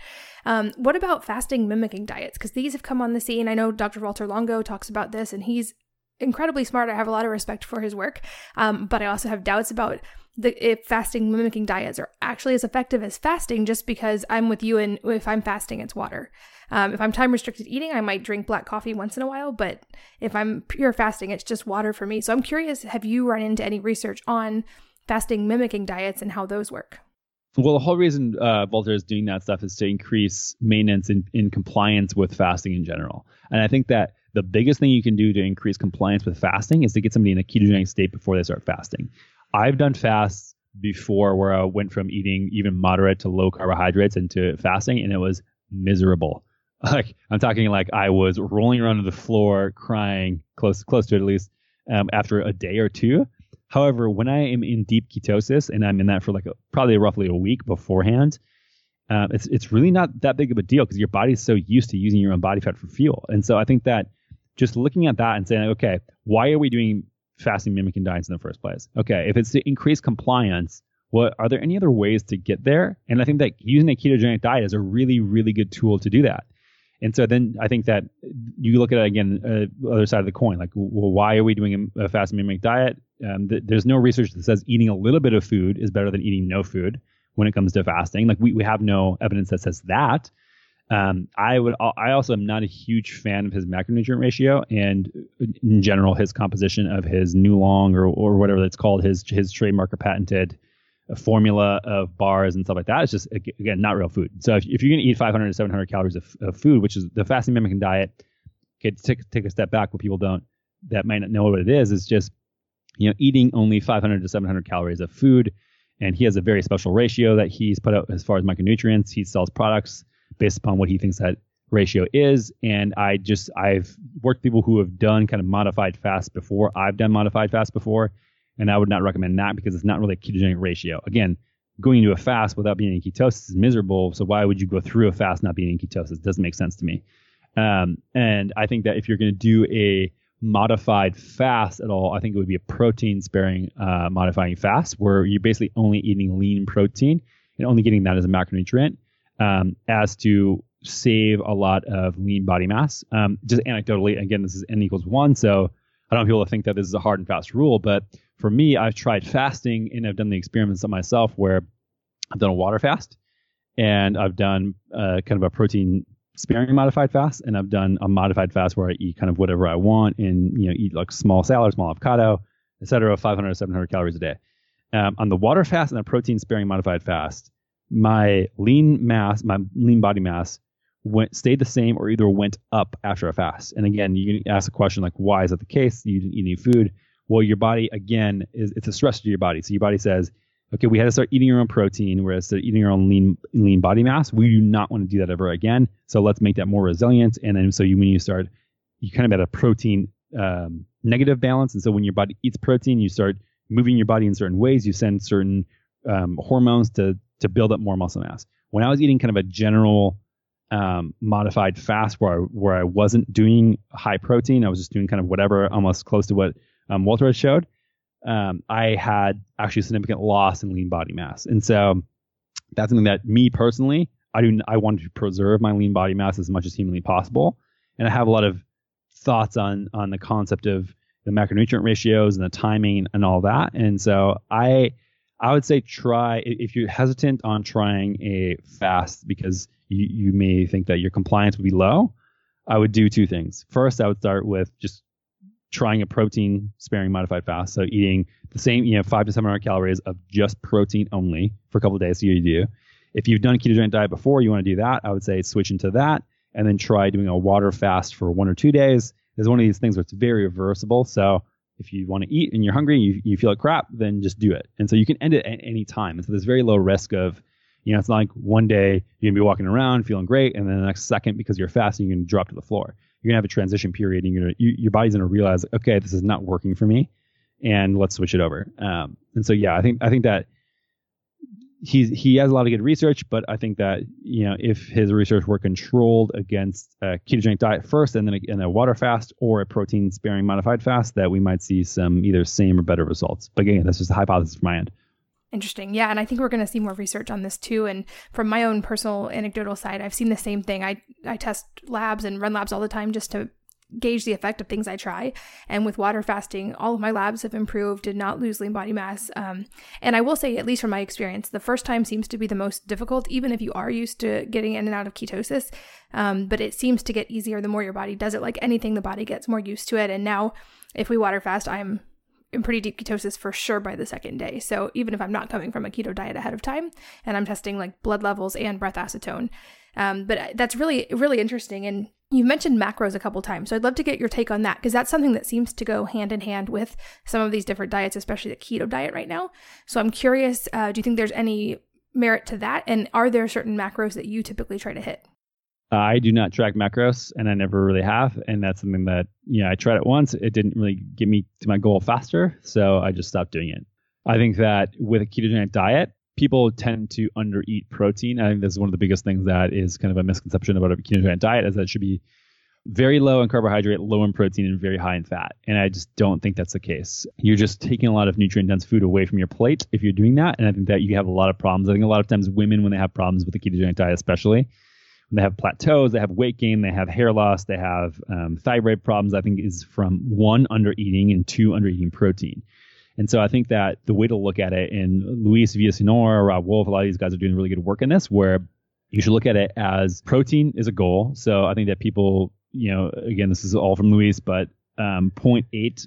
Um, what about fasting mimicking diets? Because these have come on the scene. I know Dr. Valter Longo talks about this, and he's incredibly smart. I have a lot of respect for his work, um, but I also have doubts about the if fasting mimicking diets are actually as effective as fasting. Just because I'm with you, and if I'm fasting, it's water. Um, if I'm time restricted eating, I might drink black coffee once in a while, but if I'm pure fasting, it's just water for me. So I'm curious, have you run into any research on fasting mimicking diets and how those work? Well, the whole reason uh, Valter is doing that stuff is to increase maintenance in, in compliance with fasting in general. And I think that the biggest thing you can do to increase compliance with fasting is to get somebody in a ketogenic state before they start fasting. I've done fasts before where I went from eating even moderate to low carbohydrates into fasting, and it was miserable. Like I'm talking like I was rolling around on the floor, crying, close close to it at least, um, after a day or two. However, when I am in deep ketosis and I'm in that for like a, probably roughly a week beforehand, uh, it's it's really not that big of a deal because your body's so used to using your own body fat for fuel. And so I think that just looking at that and saying, okay, why are we doing fasting mimicking diets in the first place? Okay, if it's to increase compliance, what are there any other ways to get there? And I think that using a ketogenic diet is a really, really good tool to do that. And so then I think that you look at it again, uh, other side of the coin, like, well, why are we doing a, a fast mimic diet? Um, th- there's no research that says eating a little bit of food is better than eating no food when it comes to fasting. Like we, we have no evidence that says that. Um, I would, I also am not a huge fan of his macronutrient ratio and in general his composition of his Nulong or, or whatever it's called, his, his trademark or patented formula of bars and stuff like that. It's just again not real food. So if, if you're going to eat 500 to 700 calories of, of, food, which is the fasting mimicking diet, okay, take take a step back. What people don't that might not know what it is is just you know eating only 500 to 700 calories of food. And he has a very special ratio that he's put out as far as micronutrients. He sells products based upon what he thinks that ratio is. And I just I've worked people who have done kind of modified fast before. I've done modified fast before and I would not recommend that because it's not really a ketogenic ratio. Again, going into a fast without being in ketosis is miserable. So why would you go through a fast not being in ketosis? It doesn't make sense to me. Um, and I think that if you're going to do a modified fast at all, I think it would be a protein sparing uh, modifying fast where you're basically only eating lean protein and only getting that as a macronutrient um, as to save a lot of lean body mass. Um, just anecdotally, again, this is n equals one, so I don't want people to think that this is a hard and fast rule, but for me, I've tried fasting and I've done the experiments on myself where I've done a water fast and I've done uh, kind of a protein sparing modified fast and I've done a modified fast where I eat kind of whatever I want and you know eat like small salad, small avocado, etc. 500 700 calories a day. Um, on the water fast and the protein sparing modified fast, my lean mass, my lean body mass went stayed the same or either went up after a fast. And again, you can ask the question like, why is that the case? You didn't eat any food. Well, your body again is it's a stress to your body. So your body says, okay, we had to start eating our own protein, whereas eating our own lean lean body mass. We do not want to do that ever again. So let's make that more resilient. And then so you when you start, you kind of at a protein um, negative balance. And so when your body eats protein, you start moving your body in certain ways. You send certain um, hormones to to build up more muscle mass. When I was eating kind of a general um, modified fast where I, where I wasn't doing high protein, I was just doing kind of whatever, almost close to what um, Valter had showed. Um, I had actually a significant loss in lean body mass, and so that's something that me personally, I do. I wanted to preserve my lean body mass as much as humanly possible, and I have a lot of thoughts on on the concept of the macronutrient ratios and the timing and all that. And so I I would say try if you're hesitant on trying a fast because you, you may think that your compliance would be low. I would do two things. First, I would start with just trying a protein sparing modified fast. So eating the same, you know, five to 700 calories of just protein only for a couple of days. So you do. If you've done a ketogenic diet before, you want to do that. I would say switch into that and then try doing a water fast for one or two days. There's one of these things where it's very reversible. So if you want to eat and you're hungry, and you, you feel like crap, then just do it. And so you can end it at any time. And so there's very low risk of, you know, it's not like one day you're gonna be walking around feeling great, and then the next second because you're fasting, you're gonna drop to the floor. You're gonna have a transition period, and you're gonna you, your body's gonna realize, okay, this is not working for me, and let's switch it over. Um, and so yeah, I think I think that he's he has a lot of good research, but I think that you know if his research were controlled against a ketogenic diet first, and then a, and a water fast or a protein sparing modified fast, that we might see some either same or better results. But again, that's just a hypothesis from my end. Interesting. Yeah. And I think we're going to see more research on this too. And from my own personal anecdotal side, I've seen the same thing. I, I test labs and run labs all the time just to gauge the effect of things I try. And with water fasting, all of my labs have improved, did not lose lean body mass. Um, and I will say, at least from my experience, the first time seems to be the most difficult, even if you are used to getting in and out of ketosis. Um, but it seems to get easier the more your body does it. Like anything, the body gets more used to it. And now, if we water fast, I'm in pretty deep ketosis for sure by the second day. So even if I'm not coming from a keto diet ahead of time and I'm testing like blood levels and breath acetone. Um, but that's really, really interesting. And You've mentioned macros a couple times. So I'd love to get your take on that because that's something that seems to go hand in hand with some of these different diets, especially the keto diet right now. So I'm curious uh, do you think there's any merit to that? And are there certain macros that you typically try to hit? I do not track macros, and I never really have, and that's something that you know I tried it once. It didn't really get me to my goal faster, so I just stopped doing it. I think that with a ketogenic diet, people tend to undereat protein. I think this is one of the biggest things that is kind of a misconception about a ketogenic diet is that it should be very low in carbohydrate, low in protein, and very high in fat. And I just don't think that's the case. You're just taking a lot of nutrient dense food away from your plate if you're doing that. And I think that you have a lot of problems. I think a lot of times women, when they have problems with the ketogenic diet, especially, they have plateaus, they have weight gain, they have hair loss, they have um, thyroid problems. I think is from one under eating and two under eating protein. And so I think that the way to look at it, and Luis Villaseñor, Robb Wolf, a lot of these guys are doing really good work in this, where you should look at it as protein is a goal. So I think that people, you know, again, this is all from Luis, but um, 0.8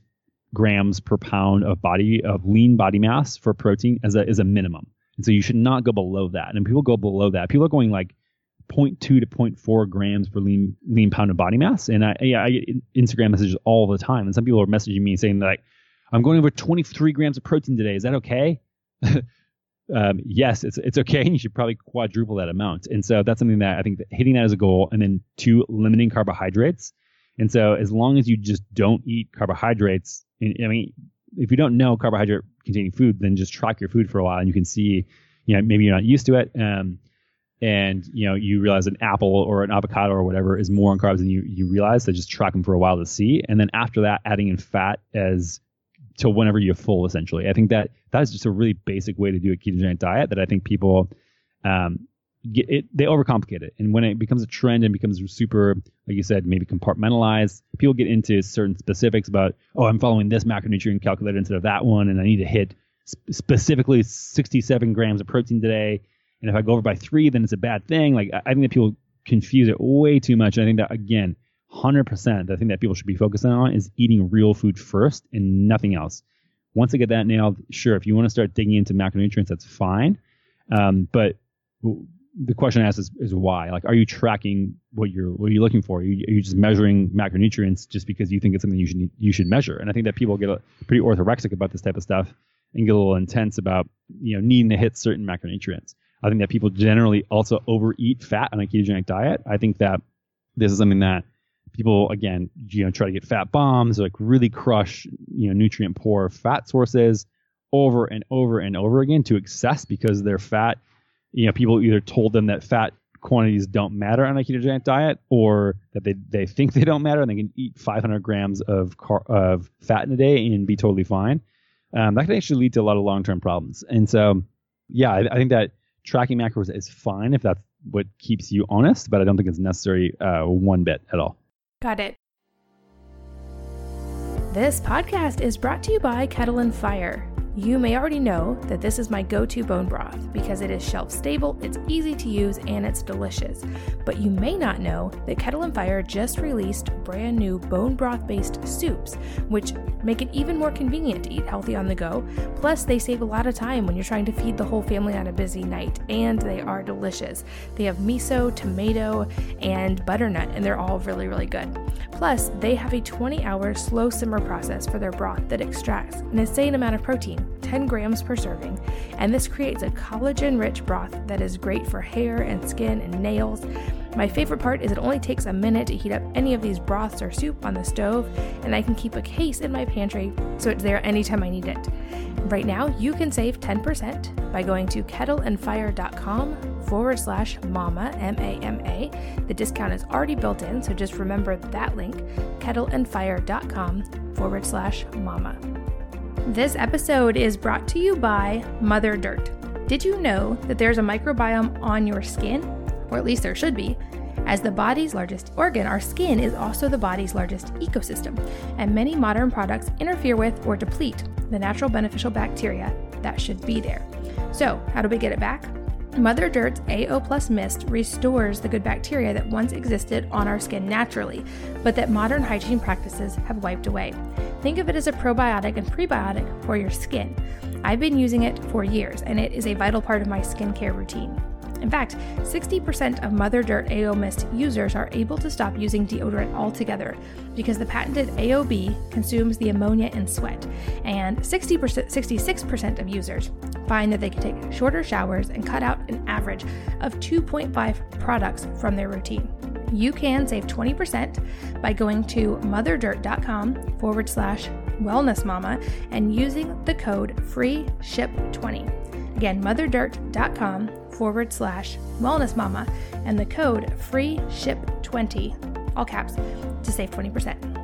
grams per pound of body of lean body mass for protein as a is a minimum. And so you should not go below that. And people go below that. People are going like 0.2 to 0.4 grams per lean lean pound of body mass. And I yeah, I get Instagram messages all the time, and some people are messaging me saying like, "I'm going over 23 grams of protein today. Is that okay?" um, yes, it's it's okay, and you should probably quadruple that amount. And so that's something that I think that hitting that as a goal, and then two, limiting carbohydrates. And so as long as you just don't eat carbohydrates, I mean, if you don't know carbohydrate containing food, then just track your food for a while, and you can see, you know, maybe you're not used to it. Um, and you know you realize an apple or an avocado or whatever is more in carbs than you you realize. So just track them for a while to see, and then after that, adding in fat as to whenever you're full. Essentially, I think that that's just a really basic way to do a ketogenic diet that I think people um, get it. They overcomplicate it, and when it becomes a trend and becomes super, like you said, maybe compartmentalized, people get into certain specifics about, oh, I'm following this macronutrient calculator instead of that one, and I need to hit specifically 67 grams of protein today. And if I go over by three, then it's a bad thing. Like I think that people confuse it way too much. And I think that again, 100%, the thing that people should be focusing on is eating real food first and nothing else. Once I get that nailed, sure, if you want to start digging into macronutrients, that's fine. Um, but the question I ask is, is why? Like, are you tracking what you're what are you looking for? Are you, are you just measuring macronutrients just because you think it's something you should you should measure? And I think that people get a, pretty orthorexic about this type of stuff and get a little intense about you know needing to hit certain macronutrients. I think that people generally also overeat fat on a ketogenic diet. I think that this is something that people again you know try to get fat bombs like really crush you know nutrient poor fat sources over and over and over again to excess because their fat you know people either told them that fat quantities don't matter on a ketogenic diet or that they, they think they don't matter and they can eat 500 grams of car, of fat in a day and be totally fine um, that can actually lead to a lot of long-term problems and so yeah I, I think that tracking macros is fine if that's what keeps you honest, but I don't think it's necessary uh, one bit at all. Got it. This podcast is brought to you by Kettle and Fire. You may already know that this is my go to bone broth because it is shelf stable, it's easy to use, and it's delicious. But you may not know that Kettle and Fire just released brand new bone broth based soups, which make it even more convenient to eat healthy on the go. Plus, they save a lot of time when you're trying to feed the whole family on a busy night, and they are delicious. They have miso, tomato, and butternut, and they're all really, really good. Plus, they have a 20 hour slow simmer process for their broth that extracts an insane amount of protein 10 grams per serving, and this creates a collagen rich broth that is great for hair and skin and nails. My favorite part is it only takes a minute to heat up any of these broths or soup on the stove, and I can keep a case in my pantry so it's there anytime I need it. Right now, you can save 10% by going to kettleandfire.com forward slash mama, M A M A. The discount is already built in, so just remember that link, kettleandfire.com forward slash mama. This episode is brought to you by Mother Dirt. Did you know that there's a microbiome on your skin? Or at least there should be. As the body's largest organ, our skin is also the body's largest ecosystem, and many modern products interfere with or deplete the natural beneficial bacteria that should be there. So, how do we get it back? Mother Dirt's AO Plus Mist restores the good bacteria that once existed on our skin naturally, but that modern hygiene practices have wiped away. Think of it as a probiotic and prebiotic for your skin. I've been using it for years, and it is a vital part of my skincare routine. In fact, 60% of Mother Dirt AO Mist users are able to stop using deodorant altogether because the patented AOB consumes the ammonia in sweat, and 60%, 66% of users find that they can take shorter showers and cut out an average of 2.5 products from their routine. You can save 20% by going to motherdirt.com forward slash wellness mama and using the code free ship 20 again motherdirt.com forward slash wellness mama and the code free ship 20 all caps to save 20%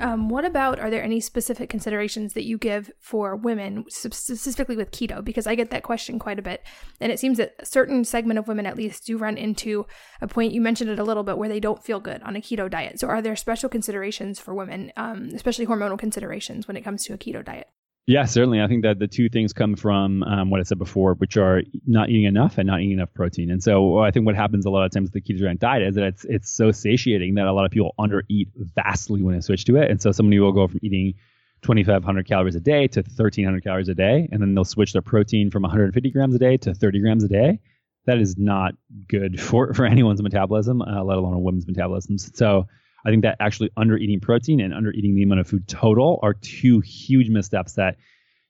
um, what about are there any specific considerations that you give for women, specifically with keto? Because I get that question quite a bit. And it seems that a certain segment of women, at least, do run into a point, you mentioned it a little bit, where they don't feel good on a keto diet. So are there special considerations for women, um, especially hormonal considerations, when it comes to a keto diet? Yeah, certainly. I think that the two things come from um, what I said before, which are not eating enough and not eating enough protein. And so I think what happens a lot of times with the ketogenic diet is that it's it's so satiating that a lot of people undereat vastly when they switch to it. And so somebody will go from eating 2,500 calories a day to 1,300 calories a day, and then they'll switch their protein from 150 grams a day to 30 grams a day. That is not good for for anyone's metabolism, uh, let alone a woman's metabolism. So I think that actually under eating protein and under eating the amount of food total are two huge missteps that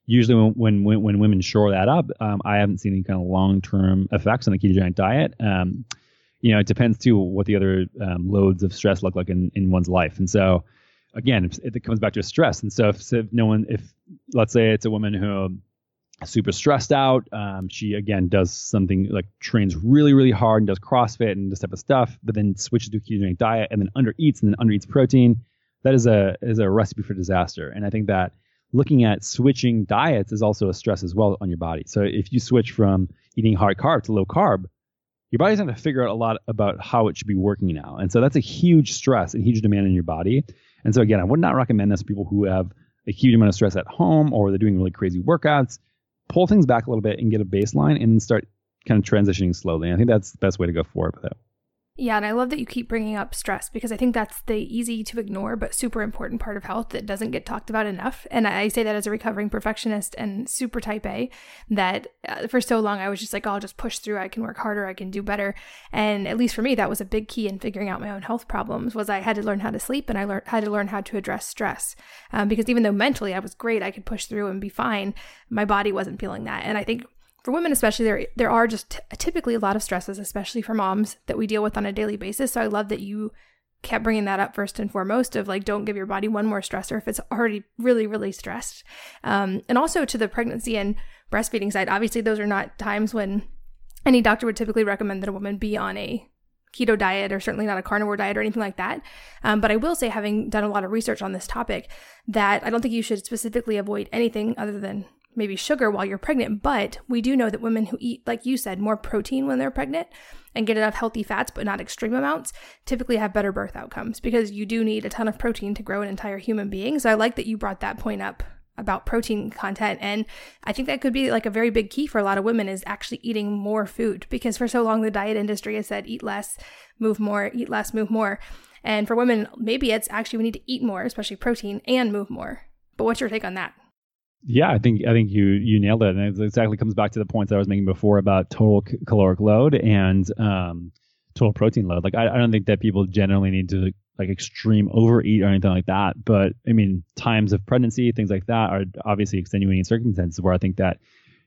usually when when when women shore that up, um, I haven't seen any kind of long term effects on the ketogenic diet. Um, you know, it depends too what the other um, loads of stress look like in, in one's life. And so, again, it, it comes back to stress. And so, if, if no one, if let's say it's a woman who super stressed out. Um, she again does something like trains really, really hard and does CrossFit and this type of stuff, but then switches to a ketogenic diet and then under eats and then under eats protein. That is a is a recipe for disaster. And I think that looking at switching diets is also a stress as well on your body. So if you switch from eating high carb to low carb, your body's going to figure out a lot about how it should be working now. And so that's a huge stress and huge demand in your body. And so again, I would not recommend this to people who have a huge amount of stress at home or they're doing really crazy workouts pull things back a little bit and get a baseline and then start kind of transitioning slowly. I think that's the best way to go forward with it. Yeah, and I love that you keep bringing up stress because I think that's the easy to ignore but super important part of health that doesn't get talked about enough. And I say that as a recovering perfectionist and super type A, that uh, for so long I was just like, oh, I'll just push through. I can work harder. I can do better. And at least for me, that was a big key in figuring out my own health problems. Was I had to learn how to sleep and I learned had to learn how to address stress. Um, because even though mentally I was great, I could push through and be fine. My body wasn't feeling that. And I think for women especially there there are just t- typically a lot of stresses especially for moms that we deal with on a daily basis so i love that you kept bringing that up first and foremost of like don't give your body one more stressor if it's already really really stressed um, and also to the pregnancy and breastfeeding side obviously those are not times when any doctor would typically recommend that a woman be on a keto diet or certainly not a carnivore diet or anything like that. Um, but I will say, having done a lot of research on this topic, that I don't think you should specifically avoid anything other than maybe sugar while you're pregnant, but we do know that women who eat, like you said, more protein when they're pregnant and get enough healthy fats, but not extreme amounts, typically have better birth outcomes because you do need a ton of protein to grow an entire human being. So I like that you brought that point up about protein content. And i think that could be like a very big key for a lot of women is actually eating more food because for so long the diet industry has said eat less move more eat less move more. And for women maybe it's actually we need to eat more especially protein and move more. But what's your take on that yeah, I think I think you you nailed it, and it exactly comes back to the points I was making before about total caloric load and um, total protein load. Like I, I don't think that people generally need to like extreme overeat or anything like that. But I mean, times of pregnancy, things like that are obviously extenuating circumstances where I think that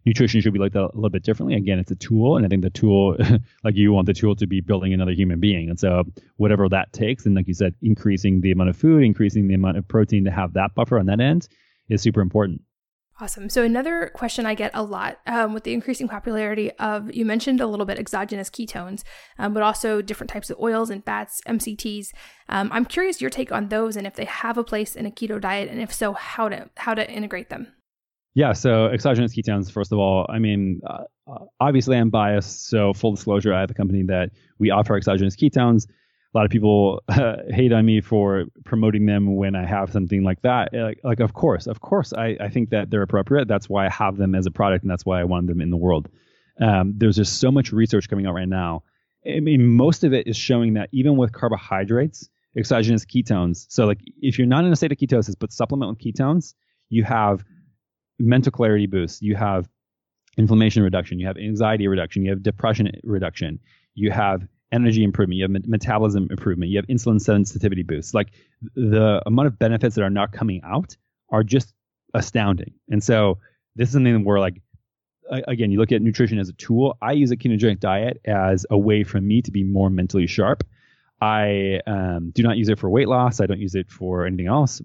nutrition should be looked at a little bit differently. Again, it's a tool, and I think the tool, like you want the tool to be building another human being, and so whatever that takes, and like you said, increasing the amount of food, increasing the amount of protein to have that buffer on that end is super important. Awesome. So, another question I get a lot um, with the increasing popularity of, you mentioned a little bit exogenous ketones, um, but also different types of oils and fats, MCTs. Um, I'm curious your take on those and if they have a place in a keto diet, and if so, how to how to integrate them. Yeah. So, exogenous ketones, first of all, I mean, uh, obviously I'm biased. So, full disclosure, I have a company that we offer exogenous ketones lot of people uh, hate on me for promoting them when I have something like that. Like, like of course, of course, I, I think that they're appropriate. That's why I have them as a product, and that's why I want them in the world. Um, there's just so much research coming out right now. I mean, most of it is showing that even with carbohydrates, exogenous ketones. So, like, if you're not in a state of ketosis but supplement with ketones, you have mental clarity boost. You have inflammation reduction. You have anxiety reduction. You have depression reduction. You have energy improvement, you have metabolism improvement, you have insulin sensitivity boosts. Like the amount of benefits that are not coming out are just astounding. And so this is something where like again, you look at nutrition as a tool. I use a ketogenic diet as a way for me to be more mentally sharp. I um, do not use it for weight loss. I don't use it for anything else.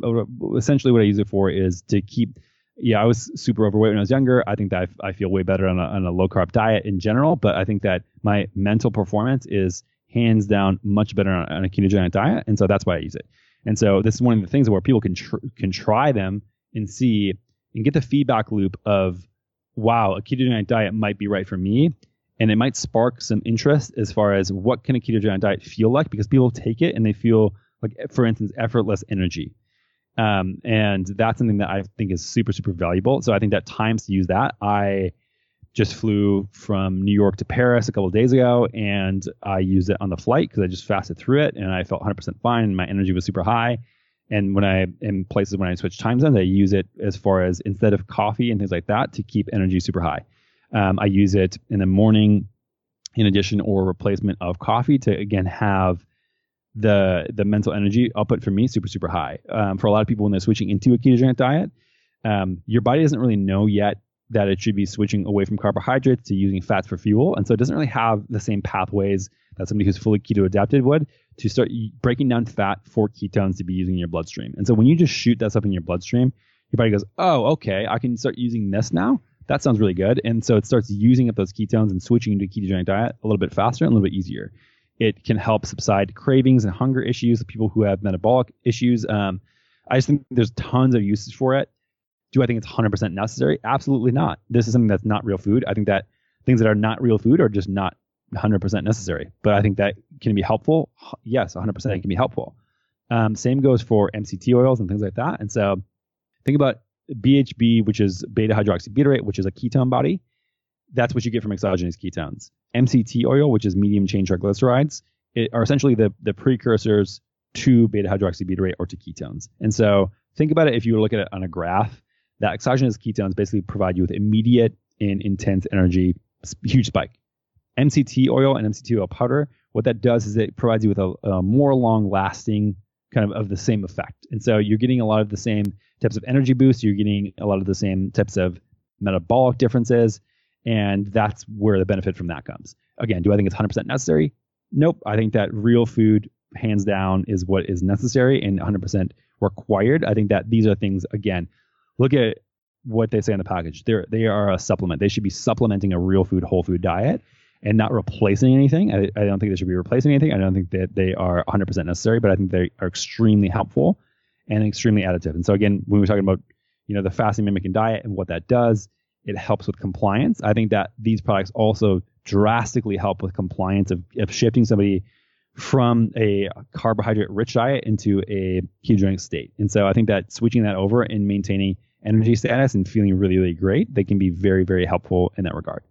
Essentially, what I use it for is to keep yeah, I was super overweight when I was younger. I think that I, I feel way better on a, on a low carb diet in general, but I think that my mental performance is hands down much better on, on a ketogenic diet, and so that's why I use it. And so this is one of the things where people can tr- can try them and see and get the feedback loop of, wow, a ketogenic diet might be right for me, and it might spark some interest as far as what can a ketogenic diet feel like because people take it and they feel like, for instance, effortless energy um, and that's something that I think is super, super valuable. So I think that times to use that. I just flew from New York to Paris a couple of days ago and I used it on the flight because I just fasted through it and I felt 100% fine and my energy was super high. And when I, in places when I switch time zones, I use it as far as instead of coffee and things like that to keep energy super high. Um, I use it in the morning in addition or replacement of coffee to again have the the mental energy output for me super super high. Um, for a lot of people when they're switching into a ketogenic diet, um, your body doesn't really know yet that it should be switching away from carbohydrates to using fats for fuel, and so it doesn't really have the same pathways that somebody who's fully keto adapted would to start breaking down fat for ketones to be using in your bloodstream. And so when you just shoot that stuff in your bloodstream, your body goes, "Oh, okay, I can start using this now." that sounds really good. And so it starts using up those ketones and switching into a ketogenic diet a little bit faster and a little bit easier. It can help subside cravings and hunger issues of people who have metabolic issues. Um, I just think there's tons of uses for it. Do I think it's 100% necessary? Absolutely not. This is something that's not real food. I think that things that are not real food are just not 100% necessary. But I think that can be helpful. Yes, 100% it can be helpful. Um, same goes for MCT oils and things like that. And so think about BHB, which is beta hydroxybutyrate, which is a ketone body. That's what you get from exogenous ketones. MCT oil, which is medium chain triglycerides, are essentially the, the precursors to beta hydroxybutyrate or to ketones. And so think about it if you look at it on a graph, that exogenous ketones basically provide you with immediate and intense energy, huge spike. MCT oil and MCT oil powder, what that does is it provides you with a, a more long lasting kind of of the same effect. And so you're getting a lot of the same types of energy boosts, you're getting a lot of the same types of metabolic differences, and that's where the benefit from that comes. Again, do I think it's 100% necessary? Nope. I think that real food, hands down, is what is necessary and 100% required. I think that these are things, again, look at what they say on the package. They're, they are a supplement. They should be supplementing a real food, whole food diet and not replacing anything. I, I don't think they should be replacing anything. I don't think that they are 100% necessary, but I think they are extremely helpful and extremely additive. And so again, when we're talking about you know the fasting mimicking diet and what that does, it helps with compliance. I think that these products also drastically help with compliance of, of shifting somebody from a carbohydrate rich diet into a ketogenic state. And so I think that switching that over and maintaining energy status and feeling really, really great, they can be very, very helpful in that regard.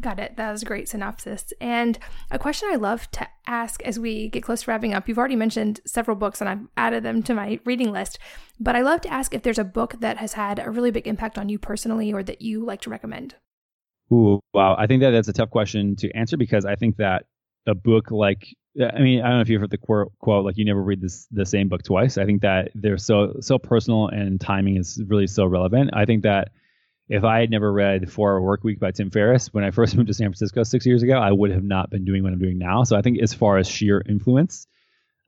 Got it. That was a great synopsis. And a question I love to ask as we get close to wrapping up you've already mentioned several books and I've added them to my reading list, but I love to ask if there's a book that has had a really big impact on you personally or that you like to recommend. Ooh, wow. I think that that's a tough question to answer because I think that a book like I mean, I don't know if you've heard the quote, quote like you never read this the same book twice. I think that they're so so personal and timing is really so relevant. I think that if I had never read Four Hour Work Week by Tim Ferriss when I first moved to San Francisco six years ago, I would have not been doing what I'm doing now. So I think as far as sheer influence,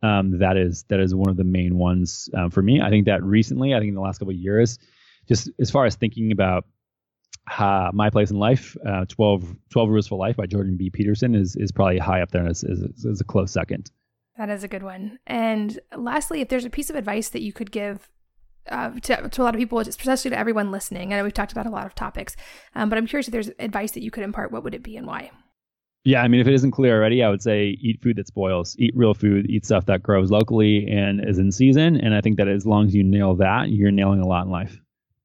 um, that is that is one of the main ones um, for me. I think that recently, I think in the last couple of years, just as far as thinking about uh, my place in life, uh, 12, 12 Rules for Life by Jordan B. Peterson is is probably high up there as, as, as a close second. That is a good one. And lastly, if there's a piece of advice that you could give uh, to, to a lot of people, especially to everyone listening. I know we've talked about a lot of topics, um, but I'm curious if there's advice that you could impart. What would it be and why? Yeah, I mean, if it isn't clear already, I would say eat food that spoils, eat real food, eat stuff that grows locally and is in season. And I think that as long as you nail that, you're nailing a lot in life.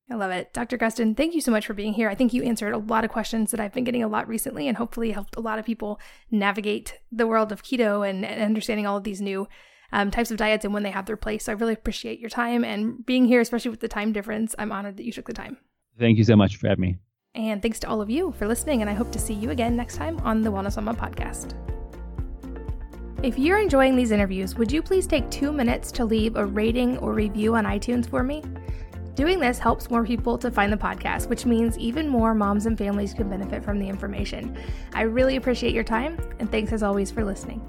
I love it. Dr. Gustin, thank you so much for being here. I think you answered a lot of questions that I've been getting a lot recently and hopefully helped a lot of people navigate the world of keto and, and understanding all of these new um, types of diets and when they have their place. So I really appreciate your time and being here, especially with the time difference. I'm honored that you took the time. Thank you so much for having me. And thanks to all of you for listening. And I hope to see you again next time on the Wellness Mama podcast. If you're enjoying these interviews, would you please take two minutes to leave a rating or review on iTunes for me? Doing this helps more people to find the podcast, which means even more moms and families can benefit from the information. I really appreciate your time, and thanks as always for listening.